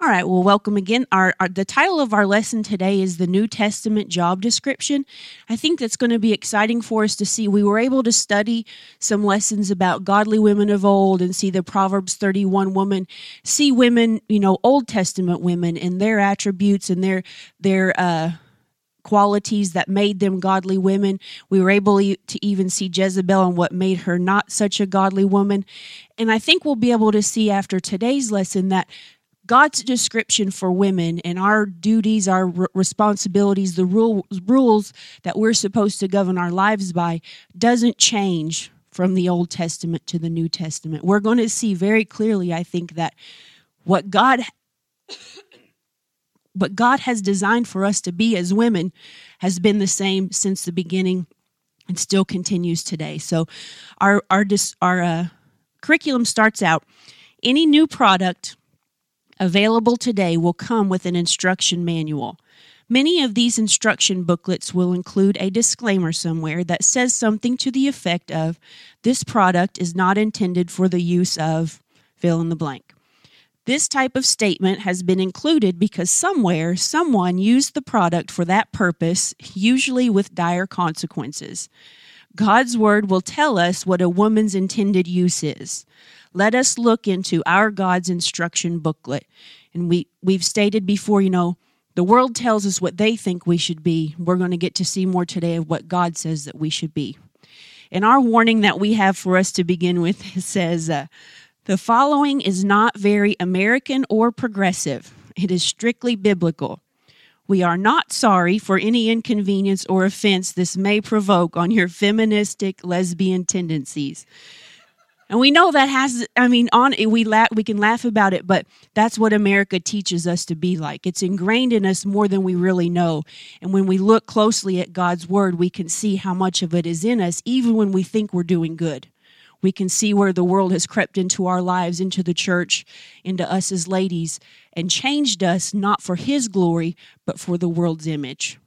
All right, well, welcome again. Our, our, the title of our lesson today is the New Testament job description. I think that's going to be exciting for us to see. We were able to study some lessons about godly women of old and see the Proverbs 31 woman, see women, you know, Old Testament women and their attributes and their their uh qualities that made them godly women. We were able to even see Jezebel and what made her not such a godly woman. And I think we'll be able to see after today's lesson that God's description for women and our duties, our responsibilities, the rule, rules that we're supposed to govern our lives by doesn't change from the Old Testament to the New Testament. We're going to see very clearly, I think, that what God what God has designed for us to be as women has been the same since the beginning and still continues today. So our our our uh, curriculum starts out any new product available today will come with an instruction manual. Many of these instruction booklets will include a disclaimer somewhere that says something to the effect of this product is not intended for the use of fill in the blank. This type of statement has been included because somewhere someone used the product for that purpose, usually with dire consequences. God's word will tell us what a woman's intended use is let us look into our God's instruction booklet. And we, we've stated before, you know, the world tells us what they think we should be. We're going to get to see more today of what God says that we should be. And our warning that we have for us to begin with says, uh, the following is not very American or progressive. It is strictly biblical. We are not sorry for any inconvenience or offense this may provoke on your feministic lesbian tendencies. And we know that has I mean on we laugh we can laugh about it, but that's what America teaches us to be like. It's ingrained in us more than we really know. And when we look closely at God's word, we can see how much of it is in us even when we think we're doing good. We can see where the world has crept into our lives, into the church, into us as ladies, and changed us not for his glory, but for the world's image.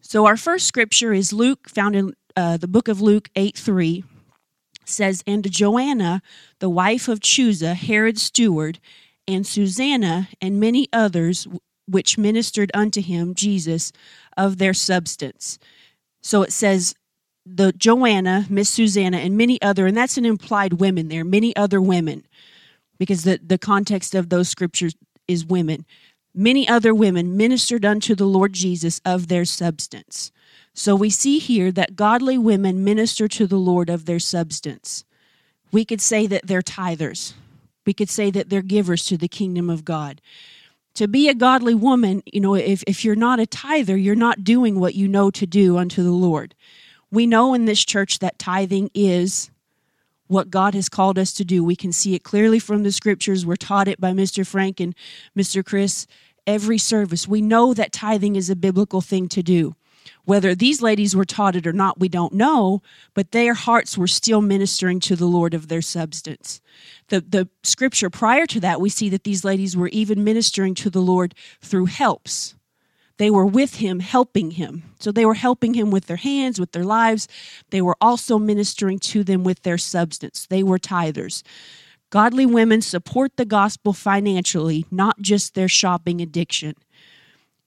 So, our first scripture is Luke, found in uh, the book of Luke 8 3 says, And to Joanna, the wife of Chuza, Herod's steward, and Susanna, and many others which ministered unto him, Jesus, of their substance. So it says, the Joanna, Miss Susanna, and many other, and that's an implied women there, many other women, because the, the context of those scriptures is women. Many other women ministered unto the Lord Jesus of their substance. So we see here that godly women minister to the Lord of their substance. We could say that they're tithers. We could say that they're givers to the kingdom of God. To be a godly woman, you know, if, if you're not a tither, you're not doing what you know to do unto the Lord. We know in this church that tithing is what God has called us to do. We can see it clearly from the scriptures. We're taught it by Mr. Frank and Mr. Chris every service. We know that tithing is a biblical thing to do. Whether these ladies were taught it or not, we don't know, but their hearts were still ministering to the Lord of their substance. The, the scripture prior to that, we see that these ladies were even ministering to the Lord through helps. They were with him, helping him. So they were helping him with their hands, with their lives. They were also ministering to them with their substance. They were tithers. Godly women support the gospel financially, not just their shopping addiction.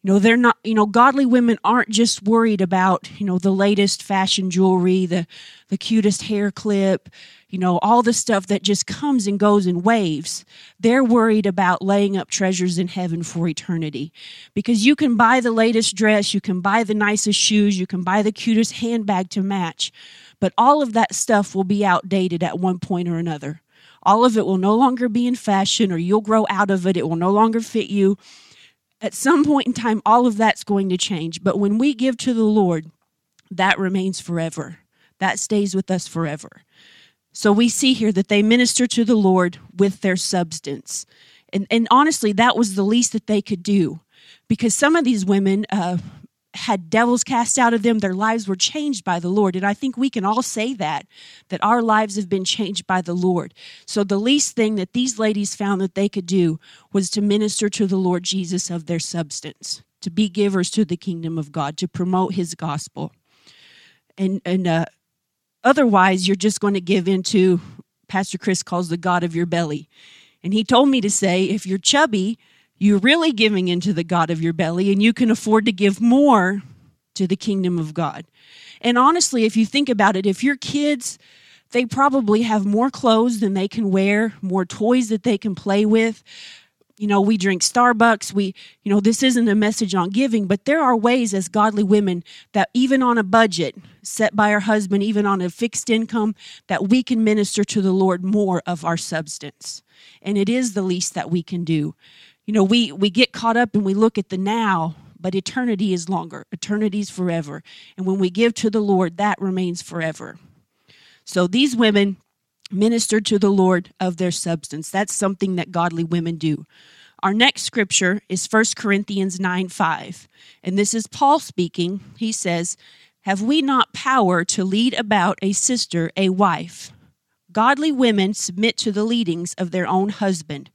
You know, they're not, you know, godly women aren't just worried about, you know, the latest fashion jewelry, the the cutest hair clip, you know, all the stuff that just comes and goes in waves. They're worried about laying up treasures in heaven for eternity. Because you can buy the latest dress, you can buy the nicest shoes, you can buy the cutest handbag to match, but all of that stuff will be outdated at one point or another. All of it will no longer be in fashion or you'll grow out of it. It will no longer fit you at some point in time, all of that's going to change. But when we give to the Lord, that remains forever. That stays with us forever. So we see here that they minister to the Lord with their substance. And, and honestly, that was the least that they could do because some of these women, uh, had devils cast out of them. Their lives were changed by the lord. And i think we can all say that that our lives have been changed by the lord. So the least thing that these ladies found that they could do was to minister to the lord jesus of their substance to be givers to the kingdom of god to promote his gospel. And and uh, otherwise you're just going to give into pastor chris calls the god of your belly and he told me to say if you're chubby you're really giving into the God of your belly, and you can afford to give more to the kingdom of God. And honestly, if you think about it, if your kids, they probably have more clothes than they can wear, more toys that they can play with. You know, we drink Starbucks. We, you know, this isn't a message on giving, but there are ways as godly women that even on a budget set by our husband, even on a fixed income, that we can minister to the Lord more of our substance. And it is the least that we can do. You know, we, we get caught up and we look at the now but eternity is longer. Eternity is forever. And when we give to the Lord, that remains forever. So these women ministered to the Lord of their substance. That's something that godly women do. Our next scripture is 1 Corinthians 9 5. And this is Paul speaking. He says, Have we not power to lead about a sister, a wife? Godly women submit to the leadings of their own husband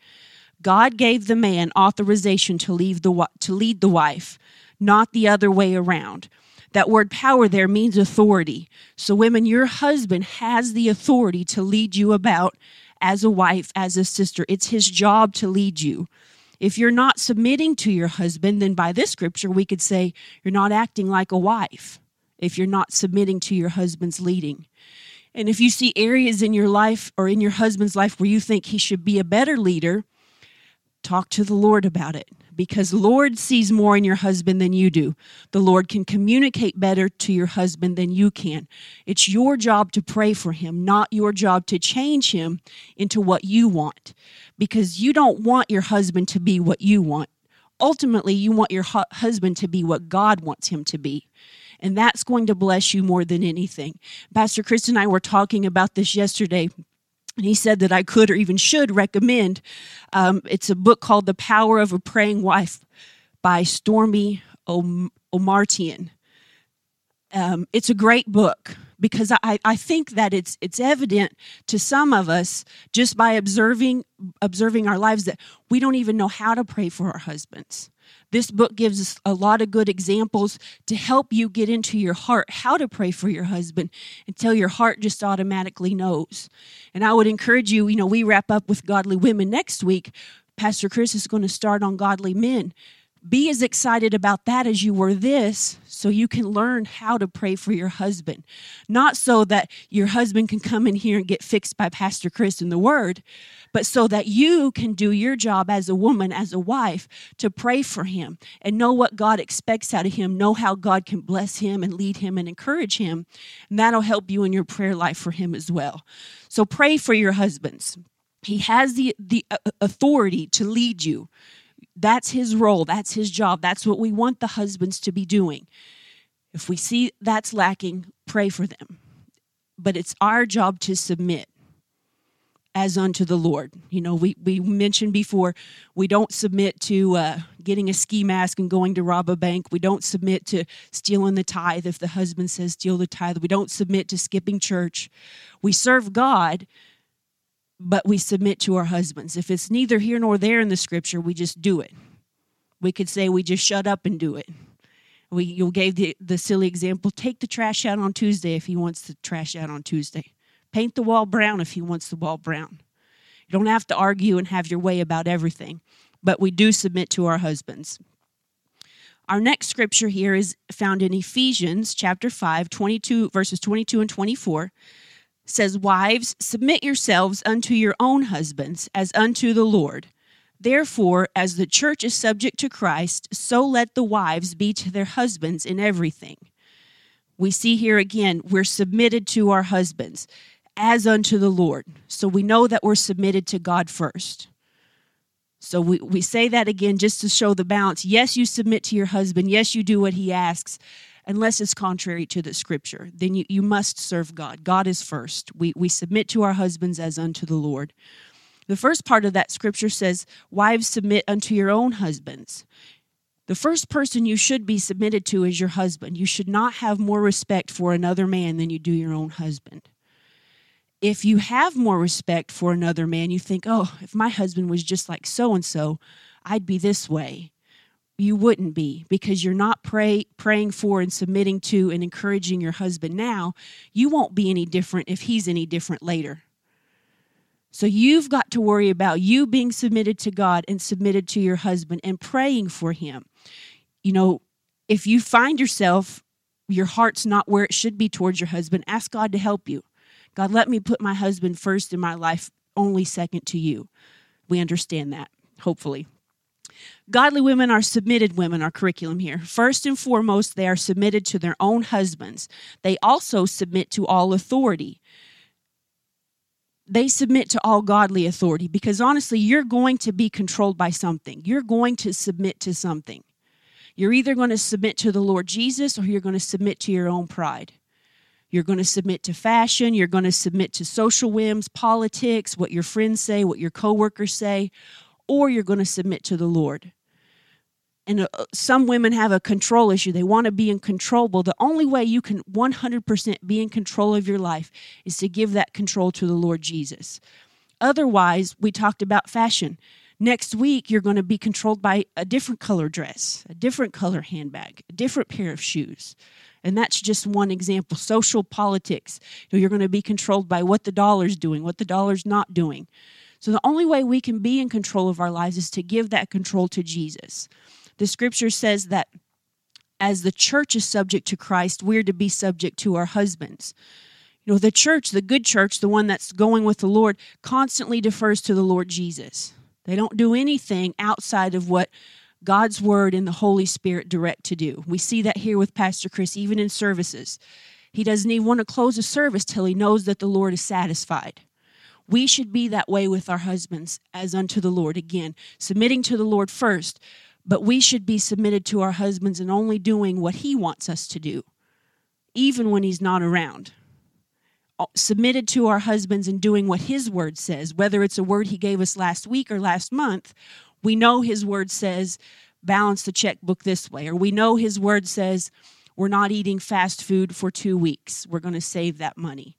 God gave the man authorization to, leave the, to lead the wife, not the other way around. That word power there means authority. So, women, your husband has the authority to lead you about as a wife, as a sister. It's his job to lead you. If you're not submitting to your husband, then by this scripture, we could say you're not acting like a wife if you're not submitting to your husband's leading. And if you see areas in your life or in your husband's life where you think he should be a better leader, talk to the Lord about it because Lord sees more in your husband than you do. The Lord can communicate better to your husband than you can. It's your job to pray for him, not your job to change him into what you want because you don't want your husband to be what you want. Ultimately, you want your hu- husband to be what God wants him to be. And that's going to bless you more than anything. Pastor Chris and I were talking about this yesterday he said that I could or even should recommend. Um, it's a book called The Power of a Praying Wife by Stormie Omartian. Um, it's a great book because I, I think that it's it's evident to some of us just by observing observing our lives that we don't even know how to pray for our husbands. This book gives us a lot of good examples to help you get into your heart how to pray for your husband until your heart just automatically knows. And I would encourage you, you know, we wrap up with godly women next week. Pastor Chris is going to start on godly men be as excited about that as you were this so you can learn how to pray for your husband. Not so that your husband can come in here and get fixed by Pastor Chris in the Word, but so that you can do your job as a woman, as a wife, to pray for him and know what God expects out of him, know how God can bless him and lead him and encourage him. And that'll help you in your prayer life for him as well. So pray for your husbands. He has the, the uh, authority to lead you that's his role, that's his job, that's what we want the husbands to be doing. If we see that's lacking, pray for them. But it's our job to submit as unto the Lord. You know, we, we mentioned before, we don't submit to uh, getting a ski mask and going to rob a bank. We don't submit to stealing the tithe if the husband says steal the tithe. We don't submit to skipping church. We serve God, but we submit to our husbands. If it's neither here nor there in the scripture, we just do it. We could say we just shut up and do it. We you gave the, the silly example, take the trash out on Tuesday if he wants the trash out on Tuesday. Paint the wall brown if he wants the wall brown. You don't have to argue and have your way about everything, but we do submit to our husbands. Our next scripture here is found in Ephesians chapter 5, 22 verses 22 and 24 says, Wives, submit yourselves unto your own husbands as unto the Lord. Therefore, as the church is subject to Christ, so let the wives be to their husbands in everything. We see here again, we're submitted to our husbands as unto the Lord. So we know that we're submitted to God first. So we, we say that again just to show the balance. Yes, you submit to your husband. Yes, you do what he asks unless it's contrary to the scripture. Then you, you must serve God. God is first. We, we submit to our husbands as unto the Lord. The first part of that scripture says, Wives, submit unto your own husbands. The first person you should be submitted to is your husband. You should not have more respect for another man than you do your own husband. If you have more respect for another man, you think, oh, if my husband was just like so and so, I'd be this way you wouldn't be because you're not pray, praying for and submitting to and encouraging your husband now. You won't be any different if he's any different later. So you've got to worry about you being submitted to God and submitted to your husband and praying for him. You know, if you find yourself, your heart's not where it should be towards your husband, ask God to help you. God, let me put my husband first in my life, only second to you. We understand that, hopefully. Godly women are submitted women, our curriculum here. First and foremost, they are submitted to their own husbands. They also submit to all authority. They submit to all godly authority because honestly, you're going to be controlled by something. You're going to submit to something. You're either going to submit to the Lord Jesus or you're going to submit to your own pride. You're going to submit to fashion. You're going to submit to social whims, politics, what your friends say, what your coworkers say, or you're going to submit to the Lord. And uh, some women have a control issue. They want to be in control. Well, the only way you can 100% be in control of your life is to give that control to the Lord Jesus. Otherwise, we talked about fashion. Next week, you're going to be controlled by a different color dress, a different color handbag, a different pair of shoes. And that's just one example. Social politics. You're going to be controlled by what the dollar's doing, what the dollar's not doing. So the only way we can be in control of our lives is to give that control to Jesus. The scripture says that as the church is subject to Christ, we're to be subject to our husbands. You know, the church, the good church, the one that's going with the Lord, constantly defers to the Lord Jesus. They don't do anything outside of what God's word and the Holy Spirit direct to do. We see that here with Pastor Chris, even in services. He doesn't even want to close a service till he knows that the Lord is satisfied. We should be that way with our husbands as unto the Lord. Again, submitting to the Lord first, but we should be submitted to our husbands and only doing what he wants us to do, even when he's not around uh, submitted to our husbands and doing what his word says, whether it's a word he gave us last week or last month, we know his word says, balance the checkbook this way, or we know his word says, we're not eating fast food for two weeks. We're going to save that money.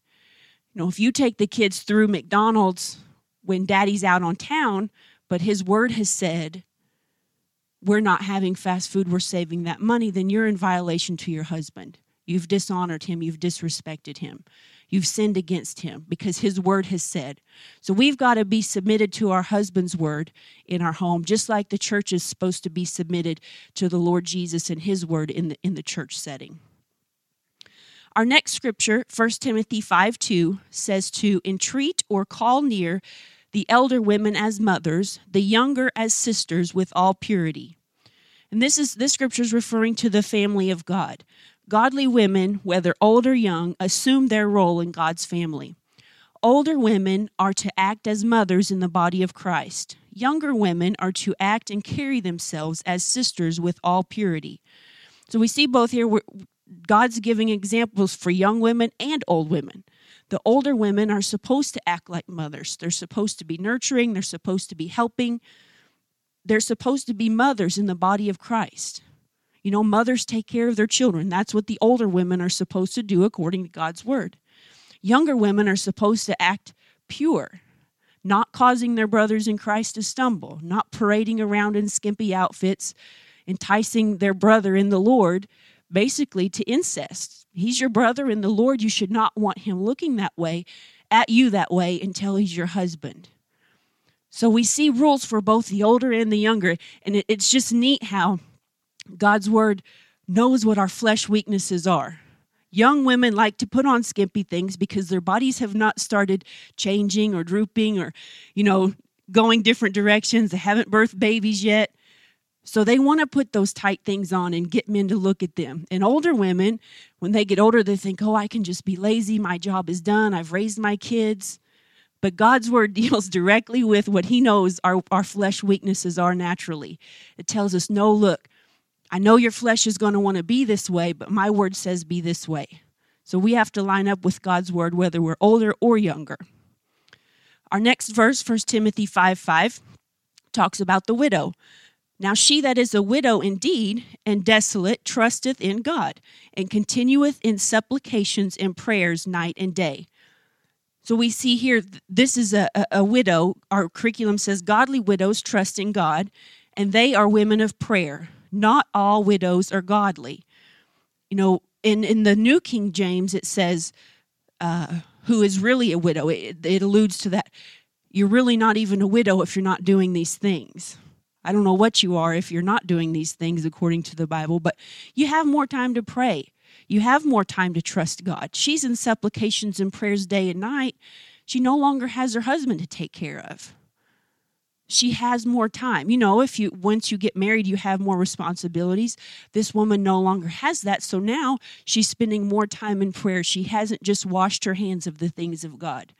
You know, if you take the kids through McDonald's when daddy's out on town, but his word has said, we're not having fast food, we're saving that money, then you're in violation to your husband. You've dishonored him, you've disrespected him. You've sinned against him because his word has said. So we've got to be submitted to our husband's word in our home, just like the church is supposed to be submitted to the Lord Jesus and his word in the, in the church setting. Our next scripture, 1 Timothy 5 2, says to entreat or call near the elder women as mothers, the younger as sisters with all purity. And this is this scripture is referring to the family of God. Godly women, whether old or young, assume their role in God's family. Older women are to act as mothers in the body of Christ. Younger women are to act and carry themselves as sisters with all purity. So we see both here God's giving examples for young women and old women. The older women are supposed to act like mothers. They're supposed to be nurturing, they're supposed to be helping. They're supposed to be mothers in the body of Christ. You know, mothers take care of their children. That's what the older women are supposed to do according to God's word. Younger women are supposed to act pure, not causing their brothers in Christ to stumble, not parading around in skimpy outfits, enticing their brother in the Lord basically to incest. He's your brother in the Lord. You should not want him looking that way at you that way until he's your husband. So we see rules for both the older and the younger. And it's just neat how God's word knows what our flesh weaknesses are. Young women like to put on skimpy things because their bodies have not started changing or drooping or, you know, going different directions. They haven't birthed babies yet. So they want to put those tight things on and get men to look at them. And older women, when they get older, they think, oh, I can just be lazy. My job is done. I've raised my kids. But God's word deals directly with what he knows our, our flesh weaknesses are naturally. It tells us, no, look, I know your flesh is going to want to be this way, but my word says be this way. So we have to line up with God's word, whether we're older or younger. Our next verse, 1 Timothy 5 5, talks about the widow. Now she that is a widow indeed and desolate trusteth in God and continueth in supplications and prayers night and day. So we see here, this is a, a, a widow. Our curriculum says godly widows trust in God, and they are women of prayer not all widows are godly. You know, in, in the New King James, it says, uh, who is really a widow. It, it alludes to that. you're really not even a widow if you're not doing these things. I don't know what you are if you're not doing these things according to the Bible, but you have more time to pray. You have more time to trust God. She's in supplications and prayers day and night. She no longer has her husband to take care of. She has more time. You know, if you once you get married, you have more responsibilities. This woman no longer has that. So now she's spending more time in prayer. She hasn't just washed her hands of the things of God.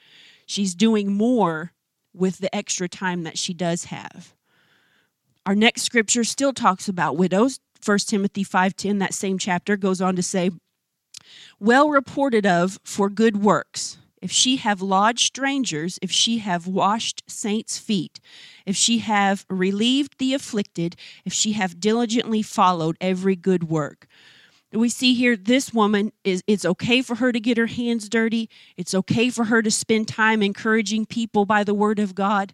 She's doing more with the extra time that she does have. Our next scripture still talks about widows. 1 Timothy 5:10 that same chapter goes on to say well reported of for good works. If she have lodged strangers if she have washed saints feet if she have relieved the afflicted if she have diligently followed every good work. We see here this woman is it's okay for her to get her hands dirty. It's okay for her to spend time encouraging people by the word of god.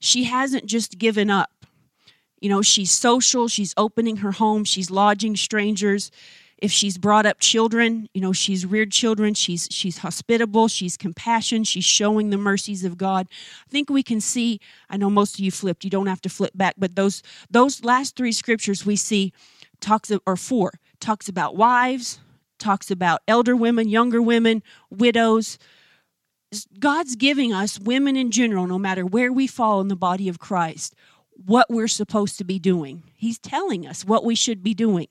She hasn't just given up you know, she's social, she's opening her home, she's lodging strangers. If she's brought up children, you know, she's reared children, she's she's hospitable, she's compassion, she's showing the mercies of God. I think we can see, I know most of you flipped, you don't have to flip back, but those those last three scriptures we see talks or four talks about wives, talks about elder women, younger women, widows, God's giving us women in general, no matter where we fall in the body of Christ, what we're supposed to be doing. He's telling us what we should be doing.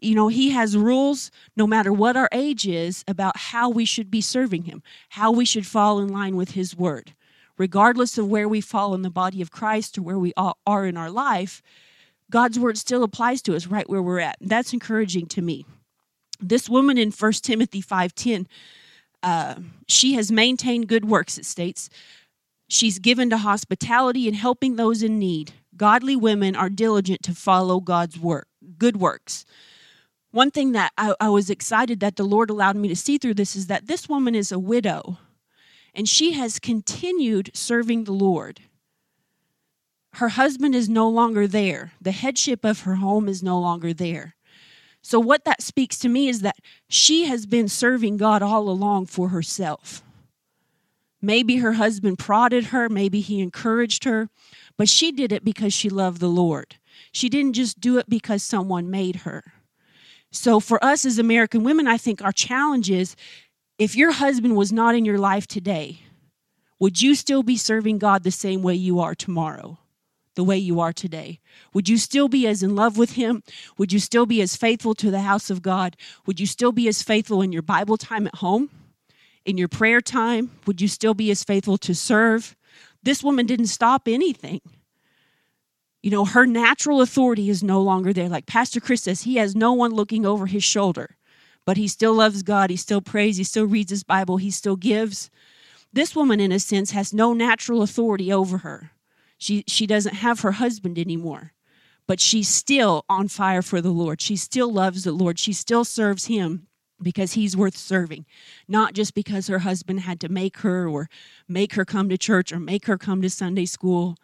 You know, He has rules, no matter what our age is, about how we should be serving Him, how we should fall in line with His Word. Regardless of where we fall in the body of Christ or where we are in our life, God's Word still applies to us right where we're at. That's encouraging to me. This woman in 1 Timothy 5.10, uh, she has maintained good works, it states, She's given to hospitality and helping those in need. Godly women are diligent to follow God's work, good works. One thing that I, I was excited that the Lord allowed me to see through this is that this woman is a widow and she has continued serving the Lord. Her husband is no longer there, the headship of her home is no longer there. So, what that speaks to me is that she has been serving God all along for herself. Maybe her husband prodded her, maybe he encouraged her, but she did it because she loved the Lord. She didn't just do it because someone made her. So, for us as American women, I think our challenge is if your husband was not in your life today, would you still be serving God the same way you are tomorrow? The way you are today? Would you still be as in love with Him? Would you still be as faithful to the house of God? Would you still be as faithful in your Bible time at home? In your prayer time? Would you still be as faithful to serve? This woman didn't stop anything. You know, her natural authority is no longer there. Like Pastor Chris says, he has no one looking over his shoulder, but he still loves God. He still prays. He still reads his Bible. He still gives. This woman, in a sense, has no natural authority over her. She, she doesn't have her husband anymore, but she's still on fire for the Lord. She still loves the Lord. She still serves him because he's worth serving, not just because her husband had to make her or make her come to church or make her come to Sunday school.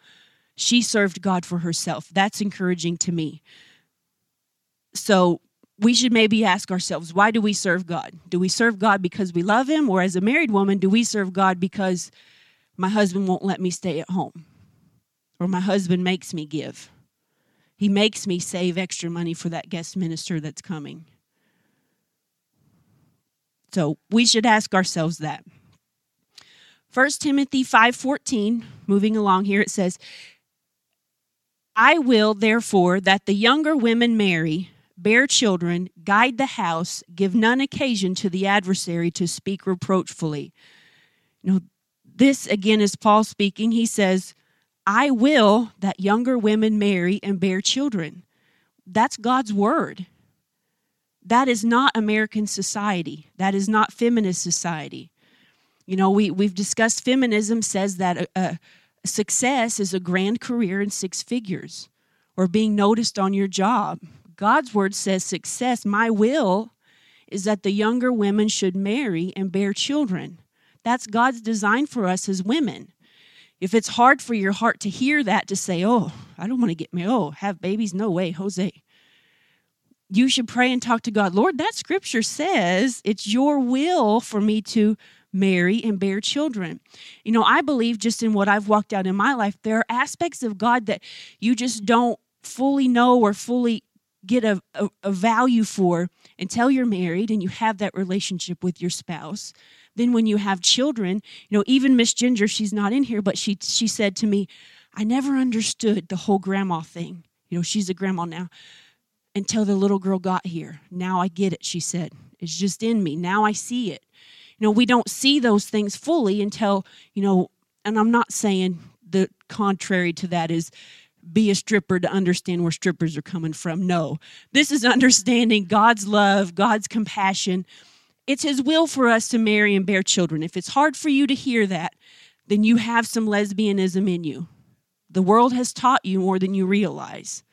She served God for herself. That's encouraging to me. So we should maybe ask ourselves why do we serve God? Do we serve God because we love Him? Or as a married woman, do we serve God because my husband won't let me stay at home? Or my husband makes me give? He makes me save extra money for that guest minister that's coming. So we should ask ourselves that. 1 Timothy 5:14, moving along here it says, I will therefore that the younger women marry, bear children, guide the house, give none occasion to the adversary to speak reproachfully. You know, this again is Paul speaking. He says, I will that younger women marry and bear children. That's God's word. That is not American society. That is not feminist society. You know, we, we've discussed feminism says that a, success is a grand career in six figures or being noticed on your job. God's word says success, my will, is that the younger women should marry and bear children. That's God's design for us as women. If it's hard for your heart to hear that, to say, oh, I don't want to get married, oh, have babies, no way, Jose you should pray and talk to God. Lord, that scripture says it's your will for me to marry and bear children. You know, I believe just in what I've walked out in my life, there are aspects of God that you just don't fully know or fully get a, a, a, value for until you're married and you have that relationship with your spouse. Then when you have children, you know, even Miss Ginger, she's not in here, but she she said to me, I never understood the whole grandma thing. You know, she's a grandma now. Until the little girl got here. Now I get it, she said. It's just in me. Now I see it. You know, we don't see those things fully until, you know, and I'm not saying the contrary to that is be a stripper to understand where strippers are coming from. No, this is understanding God's love, God's compassion. It's His will for us to marry and bear children. If it's hard for you to hear that, then you have some lesbianism in you. The world has taught you more than you realize.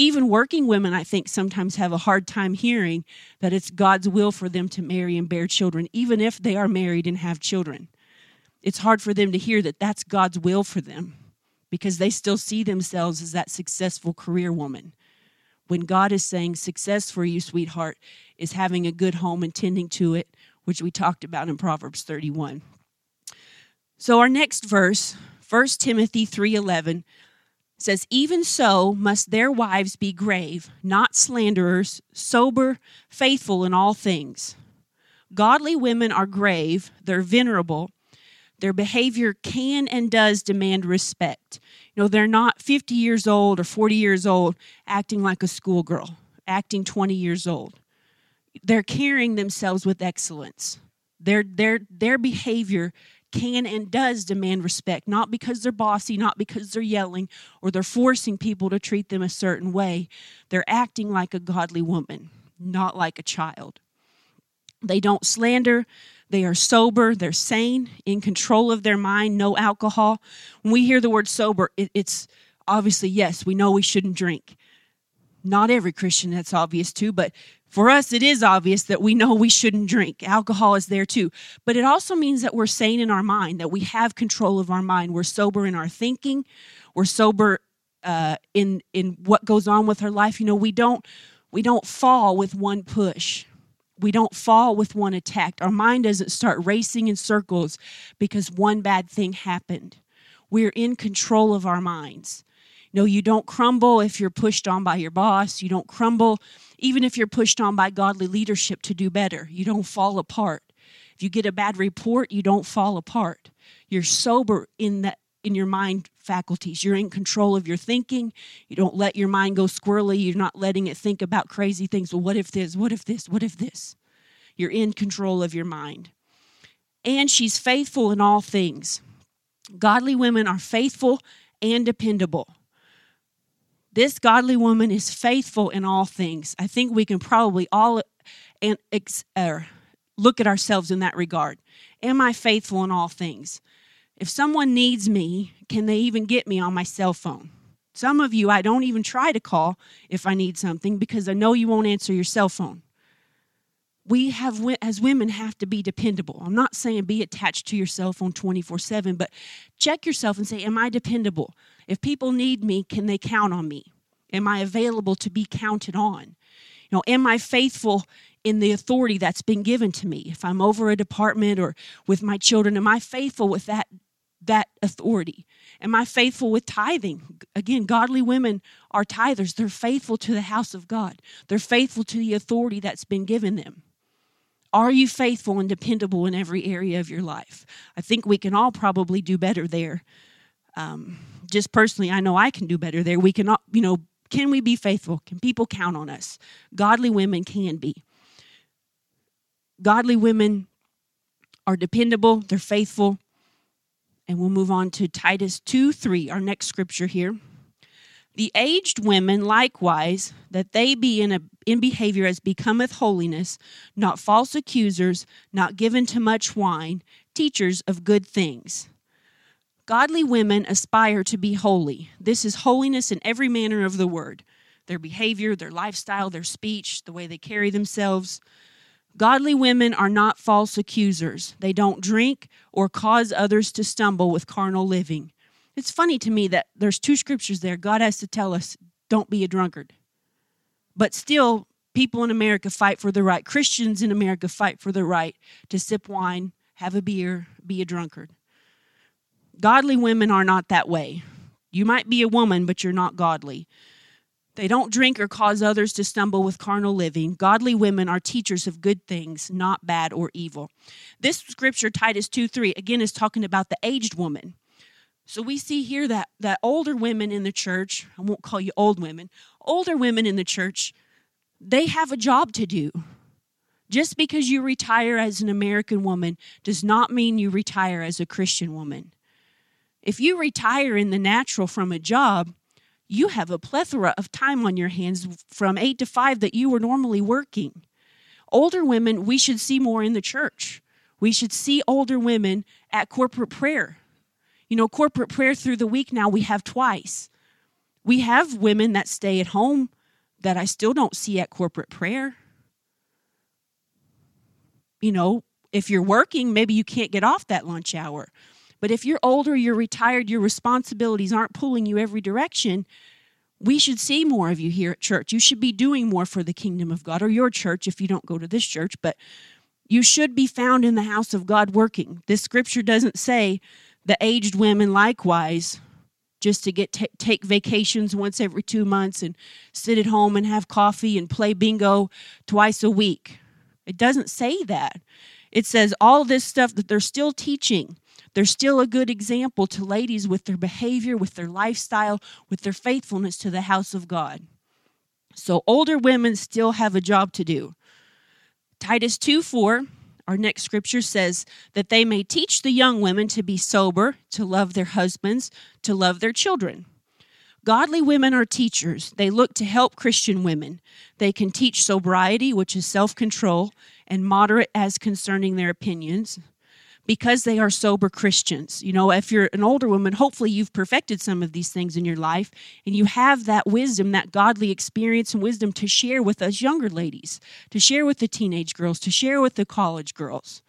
Even working women, I think, sometimes have a hard time hearing that it's God's will for them to marry and bear children, even if they are married and have children. It's hard for them to hear that that's God's will for them because they still see themselves as that successful career woman. When God is saying success for you, sweetheart, is having a good home and tending to it, which we talked about in Proverbs 31. So our next verse, 1 Timothy 3:11 says even so must their wives be grave, not slanderers, sober, faithful in all things. Godly women are grave, they're venerable, their behavior can and does demand respect. You know, they're not 50 years old or 40 years old acting like a schoolgirl, acting 20 years old. They're carrying themselves with excellence. Their, their, their behavior can and does demand respect, not because they're bossy, not because they're yelling or they're forcing people to treat them a certain way. They're acting like a godly woman, not like a child. They don't slander, they are sober, they're sane, in control of their mind, no alcohol. When we hear the word sober, it, it's obviously, yes, we know we shouldn't drink. Not every Christian, that's obvious too, but for us, it is obvious that we know we shouldn't drink. Alcohol is there too. But it also means that we're sane in our mind, that we have control of our mind. We're sober in our thinking. We're sober uh, in in what goes on with our life. You know, we don't we don't fall with one push we don't fall with one attack. Our mind doesn't start racing in circles because one bad thing happened. We're in control of our minds. No, you don't crumble if you're pushed on by your boss. You don't crumble even if you're pushed on by godly leadership to do better. You don't fall apart. If you get a bad report, you don't fall apart. You're sober in that in your mind faculties. You're in control of your thinking. You don't let your mind go squirrely. You're not letting it think about crazy things. Well, what if this? What if this? What if this? You're in control of your mind. And she's faithful in all things. Godly women are faithful and dependable. This godly woman is faithful in all things. I think we can probably all uh, look at ourselves in that regard. Am I faithful in all things? If someone needs me, can they even get me on my cell phone? Some of you, I don't even try to call if I need something because I know you won't answer your cell phone. We have, as women, have to be dependable. I'm not saying be attached to your cell phone 24 7, but check yourself and say, Am I dependable? If people need me, can they count on me? Am I available to be counted on? You know, am I faithful in the authority that's been given to me? If I'm over a department or with my children, am I faithful with that that authority? Am I faithful with tithing? Again, godly women are tithers. They're faithful to the house of God, they're faithful to the authority that's been given them. Are you faithful and dependable in every area of your life? I think we can all probably do better there. Um, just personally, I know I can do better there. We can, all, you know, can we be faithful? Can people count on us? Godly women can be. Godly women are dependable, they're faithful, and we'll move on to Titus 2 3, our next scripture here. The aged women likewise, that they be in, a, in behavior as becometh holiness, not false accusers, not given to much wine, teachers of good things. Godly women aspire to be holy. This is holiness in every manner of the word their behavior, their lifestyle, their speech, the way they carry themselves. Godly women are not false accusers. They don't drink or cause others to stumble with carnal living. It's funny to me that there's two scriptures there. God has to tell us, don't be a drunkard. But still, people in America fight for the right, Christians in America fight for the right to sip wine, have a beer, be a drunkard. Godly women are not that way. You might be a woman, but you're not godly. They don't drink or cause others to stumble with carnal living. Godly women are teachers of good things, not bad or evil. This scripture, Titus 2 3, again is talking about the aged woman. So we see here that, that older women in the church, I won't call you old women, older women in the church, they have a job to do. Just because you retire as an American woman does not mean you retire as a Christian woman. If you retire in the natural from a job, you have a plethora of time on your hands from 8 to 5 that you were normally working. Older women, we should see more in the church. We should see older women at corporate prayer. You know, corporate prayer through the week now we have twice. We have women that stay at home that I still don't see at corporate prayer. You know, if you're working, maybe you can't get off that lunch hour. But if you're older, you're retired, your responsibilities aren't pulling you every direction, we should see more of you here at church. You should be doing more for the kingdom of God or your church if you don't go to this church, but you should be found in the house of God working. This scripture doesn't say the aged women likewise just to get t- take vacations once every 2 months and sit at home and have coffee and play bingo twice a week. It doesn't say that. It says all this stuff that they're still teaching they're still a good example to ladies with their behavior, with their lifestyle, with their faithfulness to the house of God. So older women still have a job to do. Titus 2 4, our next scripture says that they may teach the young women to be sober, to love their husbands, to love their children. Godly women are teachers. They look to help Christian women. They can teach sobriety, which is self control, and moderate as concerning their opinions because they are sober Christians. You know, if you're an older woman, hopefully you've perfected some of these things in your life and you have that wisdom, that godly experience and wisdom to share with us younger ladies, to share with the teenage girls, to share with the college girls.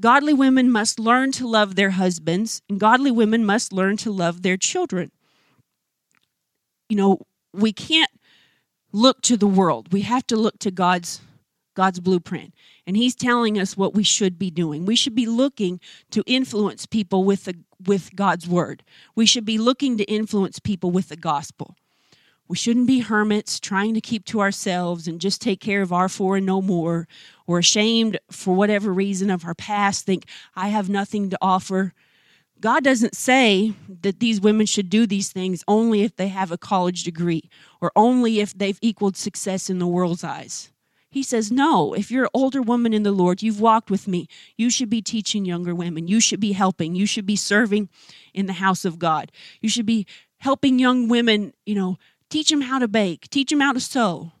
Godly women must learn to love their husbands, and godly women must learn to love their children. You know, we can't look to the world. We have to look to God's God's blueprint. And he's telling us what we should be doing. We should be looking to influence people with the with God's word. We should be looking to influence people with the gospel. We shouldn't be hermits trying to keep to ourselves and just take care of our four and no more, or ashamed for whatever reason of our past, think, I have nothing to offer. God doesn't say that these women should do these things only if they have a college degree or only if they've equaled success in the world's eyes. He says, No, if you're an older woman in the Lord, you've walked with me, you should be teaching younger women. You should be helping. You should be serving in the house of God. You should be helping young women, you know, teach them how to bake, teach them how to sew.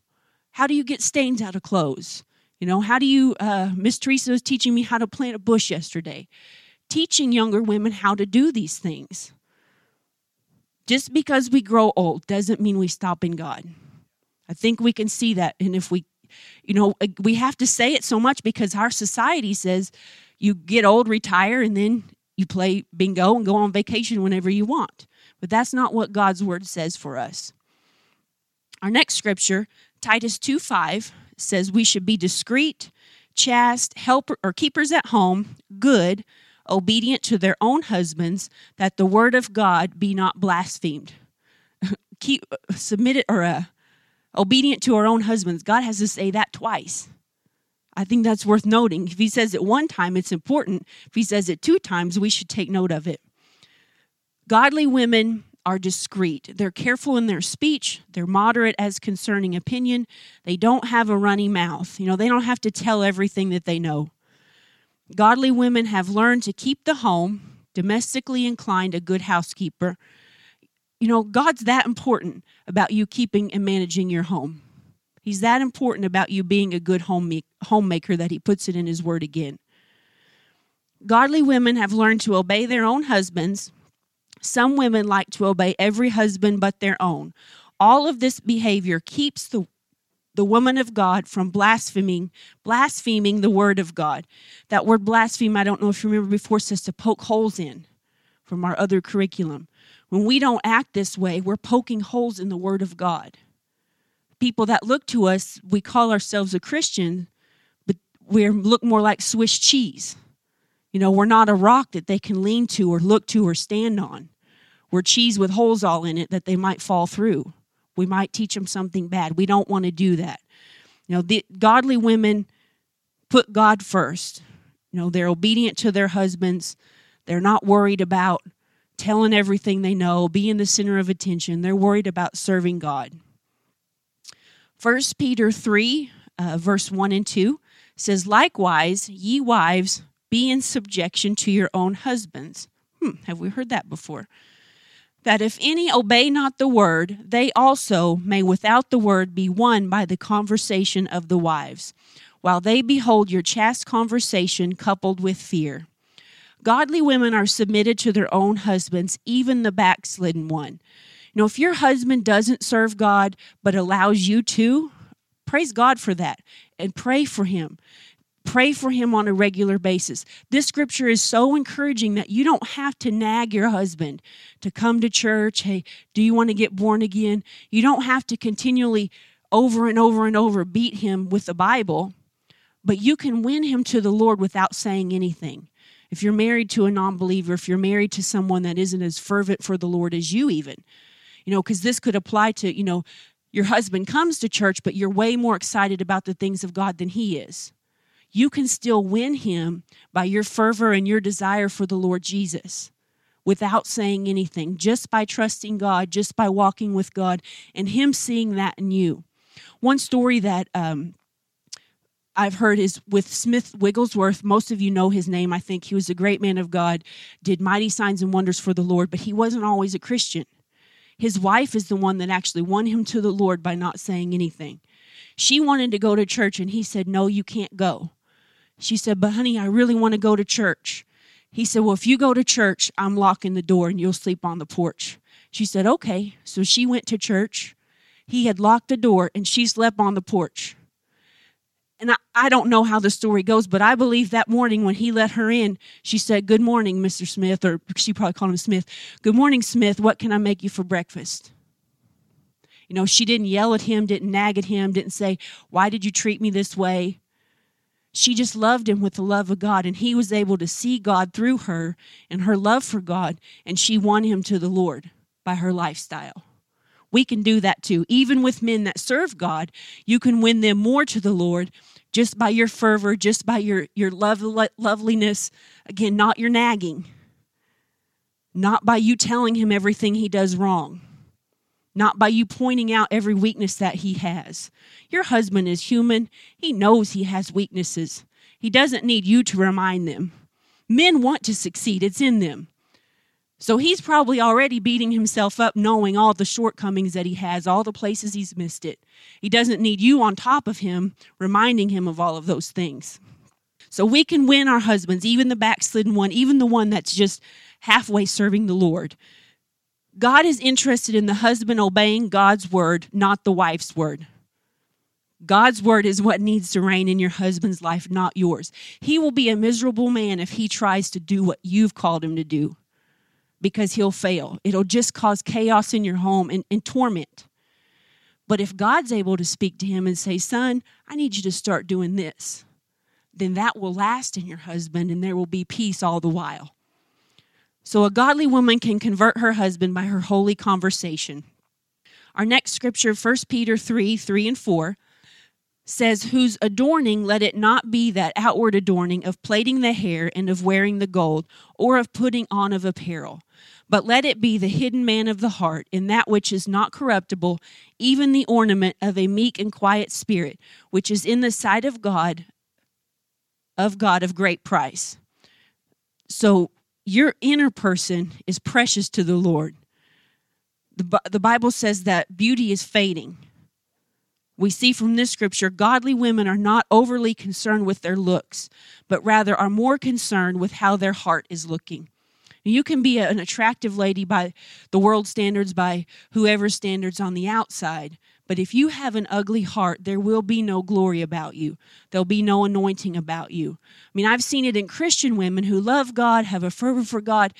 How do you get stains out of clothes? You know, how do you, uh, Miss Teresa was teaching me how to plant a bush yesterday. Teaching younger women how to do these things. Just because we grow old doesn't mean we stop in God. I think we can see that. And if we you know, we have to say it so much because our society says you get old, retire, and then you play bingo and go on vacation whenever you want. But that's not what God's word says for us. Our next scripture, Titus 2 5, says we should be discreet, chaste, helper or keepers at home, good, obedient to their own husbands, that the word of God be not blasphemed. Keep submit it or uh, obedient to our own husbands. God has to say that twice. I think that's worth noting. If he says it one time, it's important. If he says it two times, we should take note of it. Godly women are discreet. They're careful in their speech. They're moderate as concerning opinion. They don't have a runny mouth. You know, they don't have to tell everything that they know. Godly women have learned to keep the home, domestically inclined, a good housekeeper, you know, God's that important about you keeping and managing your home. He's that important about you being a good home homemaker that he puts it in his word again. Godly women have learned to obey their own husbands. Some women like to obey every husband but their own. All of this behavior keeps the the woman of God from blaspheming, blaspheming the word of God. That word blaspheme, I don't know if you remember before, says to poke holes in from our other curriculum. When we don't act this way, we're poking holes in the Word of God. People that look to us, we call ourselves a Christian, but we look more like Swiss cheese. You know, we're not a rock that they can lean to or look to or stand on. We're cheese with holes all in it that they might fall through. We might teach them something bad. We don't want to do that. You know, the godly women put God first. You know, they're obedient to their husbands. They're not worried about telling everything they know, being the center of attention. They're worried about serving God. First Peter 3, uh, verse 1 and 2 says, Likewise, ye wives, be in subjection to your own husbands. Hmm, have we heard that before? That if any obey not the word, they also may without the word be won by the conversation of the wives, while they behold your chaste conversation coupled with fear. Godly women are submitted to their own husbands, even the backslidden one. You know, if your husband doesn't serve God but allows you to, praise God for that and pray for him. Pray for him on a regular basis. This scripture is so encouraging that you don't have to nag your husband to come to church. Hey, do you want to get born again? You don't have to continually over and over and over beat him with the Bible, but you can win him to the Lord without saying anything. If you're married to a non believer, if you're married to someone that isn't as fervent for the Lord as you, even, you know, because this could apply to, you know, your husband comes to church, but you're way more excited about the things of God than he is you can still win him by your fervor and your desire for the Lord Jesus without saying anything, just by trusting God, just by walking with God, and Him seeing that in you. One story that um, I've heard is with Smith Wigglesworth. Most of you know his name, I think. He was a great man of God, did mighty signs and wonders for the Lord, but he wasn't always a Christian. His wife is the one that actually won him to the Lord by not saying anything. She wanted to go to church, and he said, No, you can't go. She said, But honey, I really want to go to church. He said, Well, if you go to church, I'm locking the door and you'll sleep on the porch. She said, Okay. So she went to church. He had locked the door and she slept on the porch. And I, I don't know how the story goes, but I believe that morning when he let her in, she said, Good morning, Mr. Smith, or she probably called him Smith. Good morning, Smith. What can I make you for breakfast? You know, she didn't yell at him, didn't nag at him, didn't say, Why did you treat me this way? she just loved him with the love of God, and he was able to see God through her and her love for God, and she won him to the Lord by her lifestyle. We can do that too. Even with men that serve God, you can win them more to the Lord just by your fervor, just by your, your love, loveliness. Again, not your nagging, not by you telling him everything he does wrong not by you pointing out every weakness that he has. Your husband is human, he knows he has weaknesses. He doesn't need you to remind them. Men want to succeed, it's in them. So he's probably already beating himself up knowing all the shortcomings that he has, all the places he's missed it. He doesn't need you on top of him reminding him of all of those things. So we can win our husbands, even the backslidden one, even the one that's just halfway serving the Lord. God is interested in the husband obeying God's word, not the wife's word. God's word is what needs to reign in your husband's life, not yours. He will be a miserable man if he tries to do what you've called him to do because he'll fail. It'll just cause chaos in your home and, and torment. But if God's able to speak to him and say, Son, I need you to start doing this, then that will last in your husband and there will be peace all the while. So a godly woman can convert her husband by her holy conversation. Our next scripture, 1 Peter 3 3 and 4, says, Whose adorning let it not be that outward adorning of plaiting the hair and of wearing the gold, or of putting on of apparel. But let it be the hidden man of the heart, in that which is not corruptible, even the ornament of a meek and quiet spirit, which is in the sight of God, of God of great price. So your inner person is precious to the Lord. The, the Bible says that beauty is fading. We see from this scripture, godly women are not overly concerned with their looks, but rather are more concerned with how their heart is looking. You can be an attractive lady by the world standards, by whoever's standards on the outside, but if you have an ugly heart, there will be no glory about you. There'll be no anointing about you. I mean, I've seen it in Christian women who love God, have a fervor for God.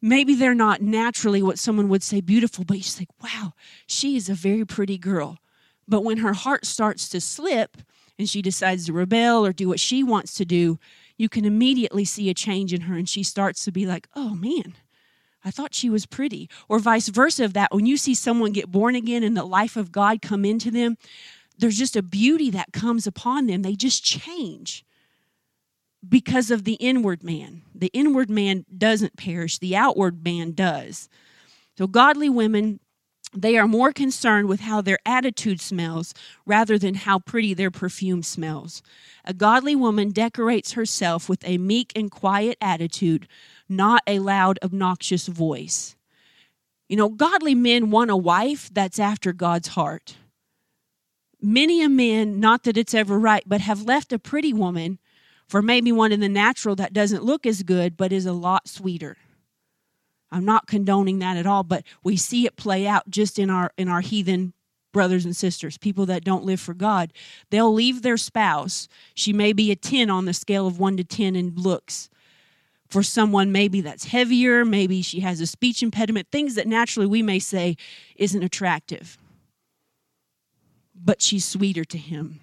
Maybe they're not naturally what someone would say beautiful, but you just think, wow, she is a very pretty girl. But when her heart starts to slip and she decides to rebel or do what she wants to do, you can immediately see a change in her and she starts to be like, oh man, I thought she was pretty. Or vice versa of that, when you see someone get born again and the life of God come into them, there's just a beauty that comes upon them. They just change because of the inward man. The inward man doesn't perish, the outward man does. So, godly women, they are more concerned with how their attitude smells rather than how pretty their perfume smells. A godly woman decorates herself with a meek and quiet attitude, not a loud, obnoxious voice. You know, godly men want a wife that's after God's heart. Many a man, not that it's ever right, but have left a pretty woman for maybe one in the natural that doesn't look as good, but is a lot sweeter. I'm not condoning that at all, but we see it play out just in our in our heathen brothers and sisters, people that don't live for God. They'll leave their spouse. She may be a 10 on the scale of 1 to 10 in looks. For someone maybe that's heavier, maybe she has a speech impediment, things that naturally we may say isn't attractive but she's sweeter to him.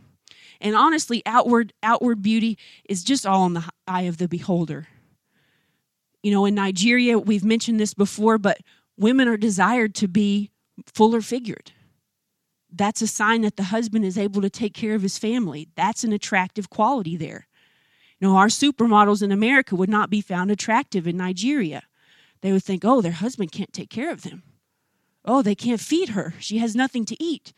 And honestly, outward outward beauty is just all in the eye of the beholder. You know, in Nigeria, we've mentioned this before, but women are desired to be fuller figured. That's a sign that the husband is able to take care of his family. That's an attractive quality there. You know, our supermodels in America would not be found attractive in Nigeria. They would think, oh, their husband can't take care of them. Oh, they can't feed her. She has nothing to eat.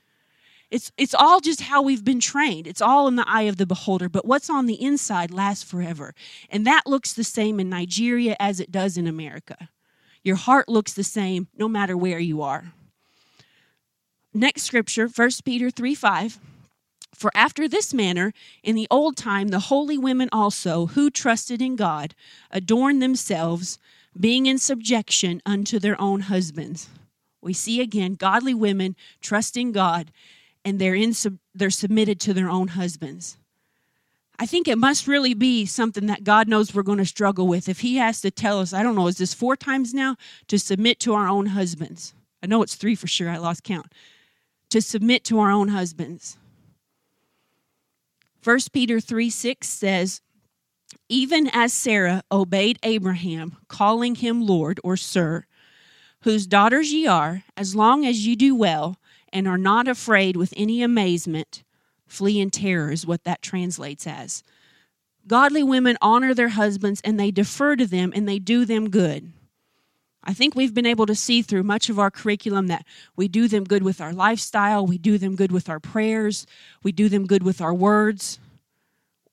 It's, it's all just how we've been trained. It's all in the eye of the beholder. But what's on the inside lasts forever. And that looks the same in Nigeria as it does in America. Your heart looks the same no matter where you are. Next scripture, 1 Peter 3 5. For after this manner, in the old time, the holy women also, who trusted in God, adorned themselves, being in subjection unto their own husbands. We see again godly women trusting God and they're in they're submitted to their own husbands. I think it must really be something that God knows we're going to struggle with. If He has to tell us, I don't know, is this four times now to submit to our own husbands? I know it's three for sure. I lost count. To submit to our own husbands. 1 Peter 3 6 says, Even as Sarah obeyed Abraham, calling him Lord or Sir, whose daughters ye are, as long as ye do well and are not afraid with any amazement, flee in terror, is what that translates as. Godly women honor their husbands and they defer to them and they do them good. I think we've been able to see through much of our curriculum that we do them good with our lifestyle, we do them good with our prayers, we do them good with our words.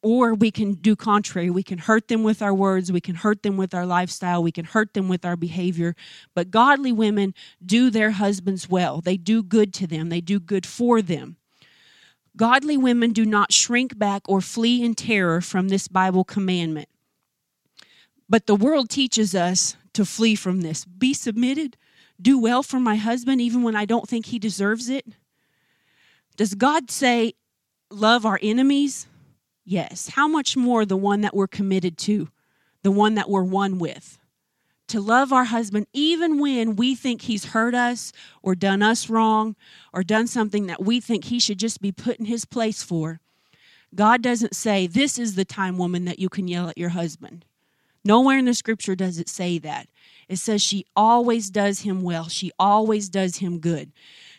Or we can do contrary. We can hurt them with our words. We can hurt them with our lifestyle. We can hurt them with our behavior. But godly women do their husbands well. They do good to them, they do good for them. Godly women do not shrink back or flee in terror from this Bible commandment. But the world teaches us to flee from this. Be submitted, do well for my husband, even when I don't think he deserves it. Does God say, love our enemies? Yes. How much more the one that we're committed to, the one that we're one with? To love our husband even when we think he's hurt us or done us wrong or done something that we think he should just be put in his place for. God doesn't say, This is the time, woman, that you can yell at your husband. Nowhere in the scripture does it say that. It says she always does him well, she always does him good.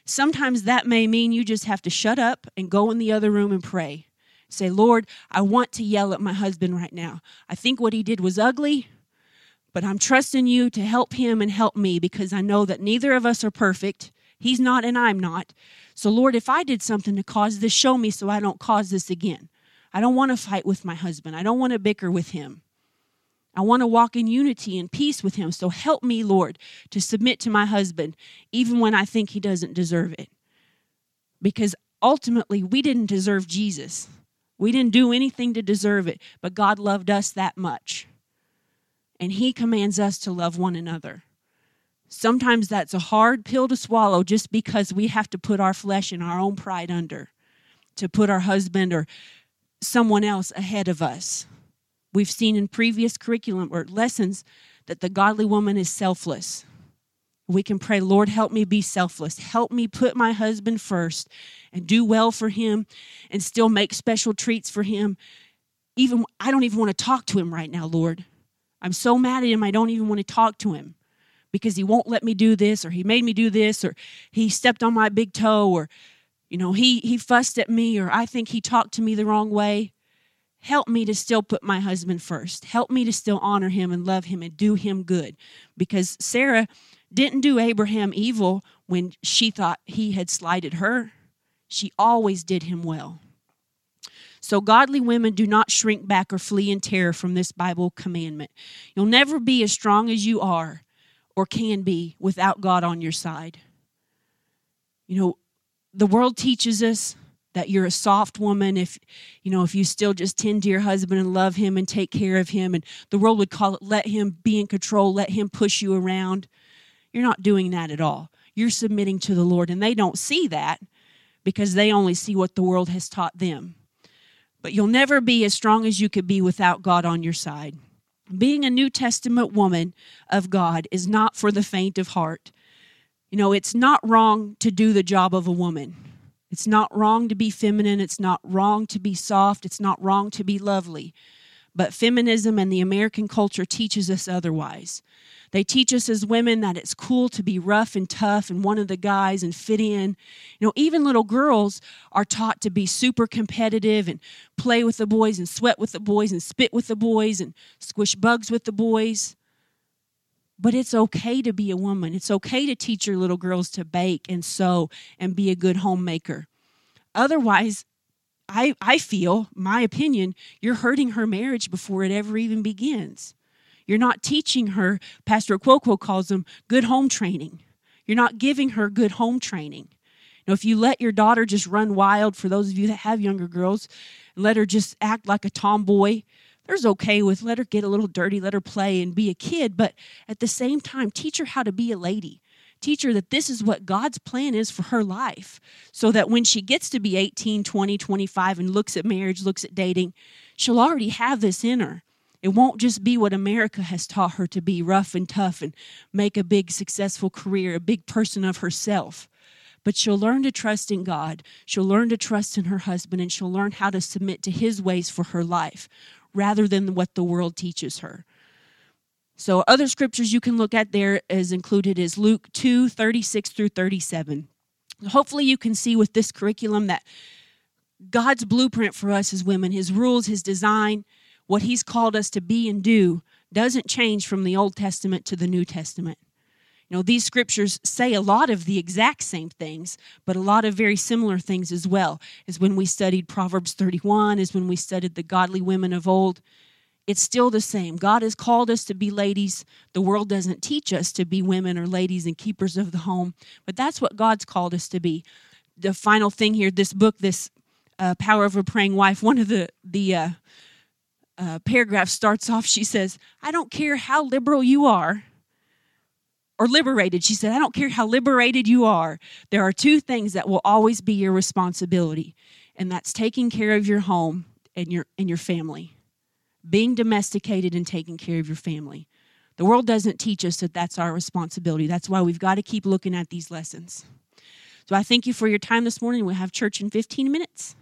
Sometimes that may mean you just have to shut up and go in the other room and pray. Say, Lord, I want to yell at my husband right now. I think what he did was ugly, but I'm trusting you to help him and help me because I know that neither of us are perfect. He's not and I'm not. So, Lord, if I did something to cause this, show me so I don't cause this again. I don't want to fight with my husband. I don't want to bicker with him. I want to walk in unity and peace with him. So help me, Lord, to submit to my husband, even when I think he doesn't deserve it. Because ultimately, we didn't deserve Jesus. We didn't do anything to deserve it, but God loved us that much. And He commands us to love one another. Sometimes that's a hard pill to swallow just because we have to put our flesh and our own pride under, to put our husband or someone else ahead of us. We've seen in previous curriculum or lessons that the godly woman is selfless. We can pray, Lord, help me be selfless. Help me put my husband first and do well for him and still make special treats for him, even I don't even want to talk to him right now, Lord. I'm so mad at him, I don't even want to talk to him because he won't let me do this or he made me do this or he stepped on my big toe or you know he he fussed at me or i think he talked to me the wrong way. Help me to still put my husband first. Help me to still honor him and love him and do him good because sarah didn't do abraham evil when she thought he had slighted her she always did him well so, godly women do not shrink back or flee in terror from this Bible commandment. You'll never be as strong as you are or can be without God on your side. You know, the world teaches us that you're a soft woman if you know if you still just tend to your husband and love him and take care of him and the world would call it let him be in control let him push you around you're not doing that at all you're submitting to the lord and they don't see that because they only see what the world has taught them but you'll never be as strong as you could be without god on your side being a New Testament woman of God is not for the faint of heart. You know, it's not wrong to do the job of a woman. It's not wrong to be feminine. It's not wrong to be soft. It's not wrong to be lovely. But feminism and the American culture teaches us otherwise. They teach us as women that it's cool to be rough and tough and one of the guys and fit in. You know, even little girls are taught to be super competitive and play with the boys and sweat with the boys and spit with the boys and squish bugs with the boys. But it's okay to be a woman. It's okay to teach your little girls to bake and sew and be a good homemaker. Otherwise, I, I feel, my opinion, you're hurting her marriage before it ever even begins. You're not teaching her, Pastor Cuoco calls them good home training. You're not giving her good home training. Know, if you let your daughter just run wild, for those of you that have younger girls, and let her just act like a tomboy, there's okay with let her get a little dirty, let her play and be a kid, but at the same time, teach her how to be a lady. Teach her that this is what God's plan is for her life. So that when she gets to be 18, 20, 25 and looks at marriage, looks at dating, she'll already have this in her. It won't just be what America has taught her to be rough and tough and make a big successful career, a big person of herself. But she'll learn to trust in God. She'll learn to trust in her husband and she'll learn how to submit to his ways for her life rather than what the world teaches her. So, other scriptures you can look at there is included is Luke 2 36 through 37. Hopefully, you can see with this curriculum that God's blueprint for us as women, his rules, his design, what he's called us to be and do doesn't change from the Old Testament to the New Testament. You know, these scriptures say a lot of the exact same things, but a lot of very similar things as well. As when we studied Proverbs 31, as when we studied the godly women of old. It's still the same. God has called us to be ladies. The world doesn't teach us to be women or ladies and keepers of the home, but that's what God's called us to be. The final thing here, this book, this uh, Power of a Praying Wife, one of the, the uh, uh, starts off, she says, I don't care how liberal you are or liberated. She said, I don't care how liberated you are. There are two things that will always be your responsibility, and that's taking care of your home and your, and your family, being domesticated and taking care of your family. The world doesn't teach us that that's our responsibility. That's why we've got to keep looking at these lessons. So I thank you for your time this morning. We'll have church in 15 minutes.